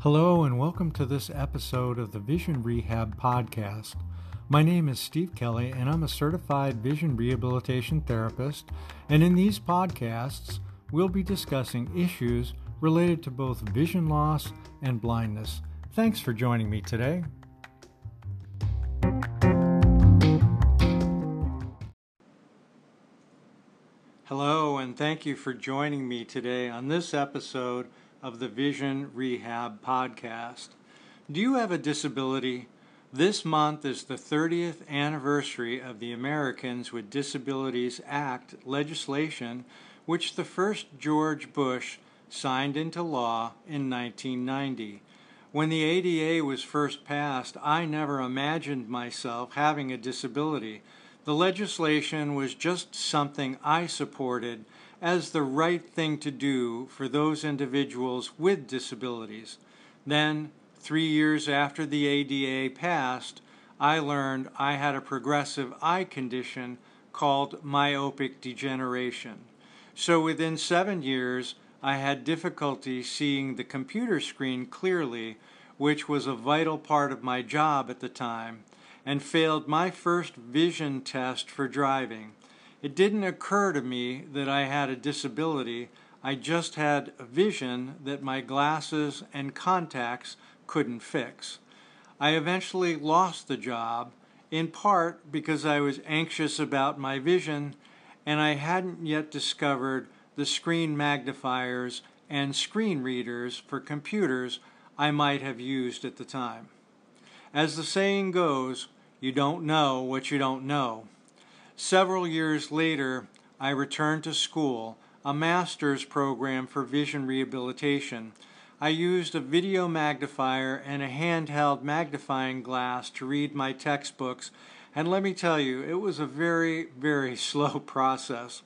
Hello, and welcome to this episode of the Vision Rehab Podcast. My name is Steve Kelly, and I'm a certified vision rehabilitation therapist. And in these podcasts, we'll be discussing issues related to both vision loss and blindness. Thanks for joining me today. Hello, and thank you for joining me today on this episode of the Vision Rehab Podcast. Do you have a disability? This month is the 30th anniversary of the Americans with Disabilities Act legislation, which the first George Bush signed into law in 1990. When the ADA was first passed, I never imagined myself having a disability. The legislation was just something I supported as the right thing to do for those individuals with disabilities. Then, three years after the ADA passed, I learned I had a progressive eye condition called myopic degeneration. So within seven years, I had difficulty seeing the computer screen clearly, which was a vital part of my job at the time, and failed my first vision test for driving. It didn't occur to me that I had a disability. I just had a vision that my glasses and contacts couldn't fix. I eventually lost the job, in part because I was anxious about my vision and I hadn't yet discovered the screen magnifiers and screen readers for computers I might have used at the time. As the saying goes, you don't know what you don't know. Several years later, I returned to school, a master's program for vision rehabilitation. I used a video magnifier and a handheld magnifying glass to read my textbooks, and let me tell you, it was a very, very slow process.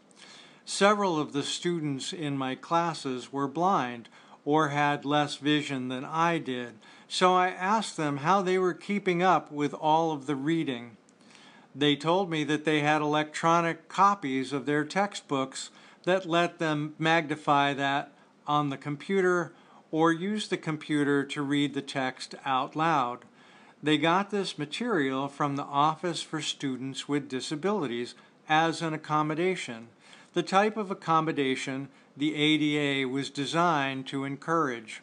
Several of the students in my classes were blind or had less vision than I did, so I asked them how they were keeping up with all of the reading they told me that they had electronic copies of their textbooks that let them magnify that on the computer or use the computer to read the text out loud. They got this material from the Office for Students with Disabilities as an accommodation, the type of accommodation the ADA was designed to encourage.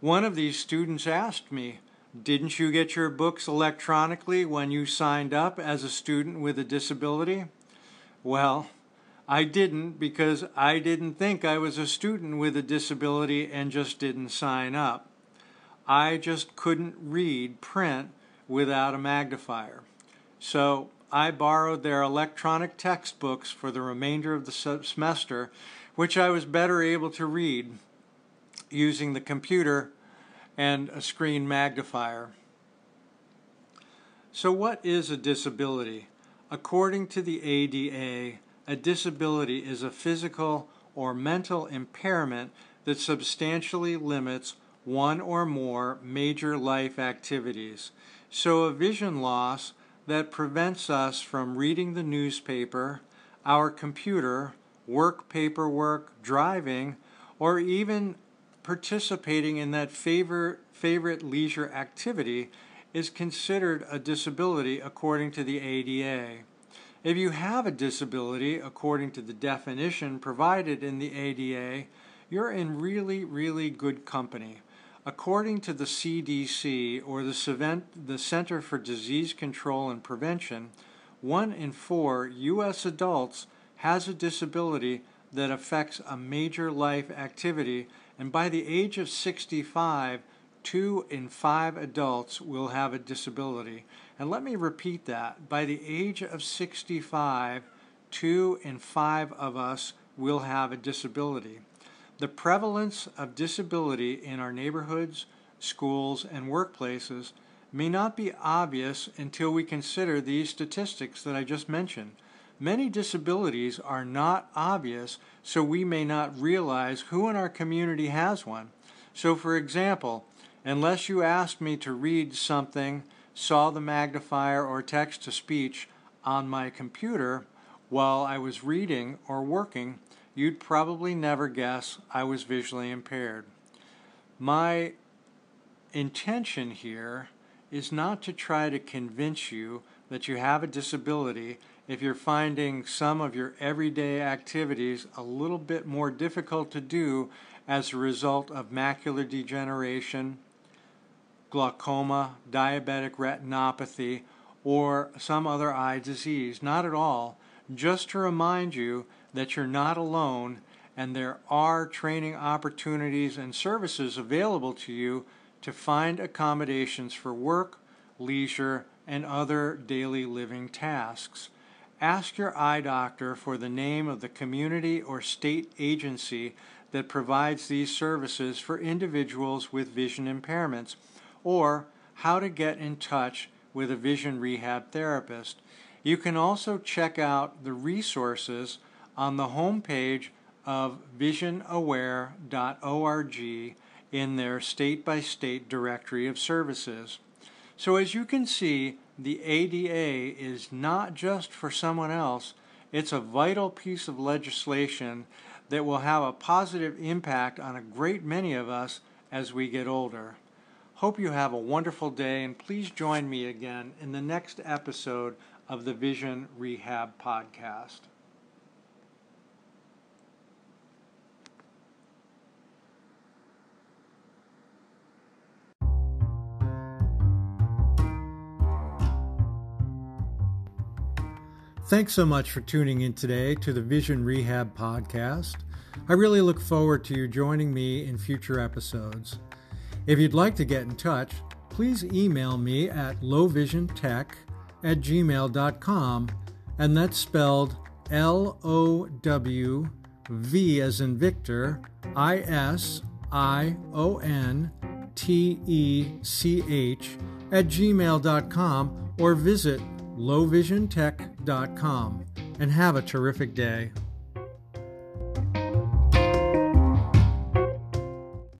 One of these students asked me, didn't you get your books electronically when you signed up as a student with a disability? Well, I didn't because I didn't think I was a student with a disability and just didn't sign up. I just couldn't read print without a magnifier. So I borrowed their electronic textbooks for the remainder of the semester, which I was better able to read using the computer and a screen magnifier. So, what is a disability? According to the ADA, a disability is a physical or mental impairment that substantially limits one or more major life activities. So, a vision loss that prevents us from reading the newspaper, our computer, work paperwork, driving, or even participating in that favor, favorite leisure activity is considered a disability according to the ADA. If you have a disability according to the definition provided in the ADA, you're in really, really good company. According to the CDC, or the, the Center for Disease Control and Prevention, one in four U.S. adults has a disability that affects a major life activity and by the age of 65, two in five adults will have a disability. And let me repeat that. By the age of 65, two in five of us will have a disability. The prevalence of disability in our neighborhoods, schools, and workplaces may not be obvious until we consider these statistics that I just mentioned. Many disabilities are not obvious, so we may not realize who in our community has one. So, for example, unless you asked me to read something, saw the magnifier or text to speech on my computer while I was reading or working, you'd probably never guess I was visually impaired. My intention here is not to try to convince you that you have a disability if you're finding some of your everyday activities a little bit more difficult to do as a result of macular degeneration, glaucoma, diabetic retinopathy, or some other eye disease. Not at all. Just to remind you that you're not alone and there are training opportunities and services available to you to find accommodations for work, leisure, and other daily living tasks. Ask your eye doctor for the name of the community or state agency that provides these services for individuals with vision impairments, or how to get in touch with a vision rehab therapist. You can also check out the resources on the homepage of visionaware.org in their state by state directory of services. So, as you can see, the ADA is not just for someone else, it's a vital piece of legislation that will have a positive impact on a great many of us as we get older. Hope you have a wonderful day, and please join me again in the next episode of the Vision Rehab Podcast. Thanks so much for tuning in today to the Vision Rehab Podcast. I really look forward to you joining me in future episodes. If you'd like to get in touch, please email me at lowvisiontech at gmail.com, and that's spelled L O W V as in Victor, I S I O N T E C H at gmail.com, or visit lowvisiontech.com and have a terrific day.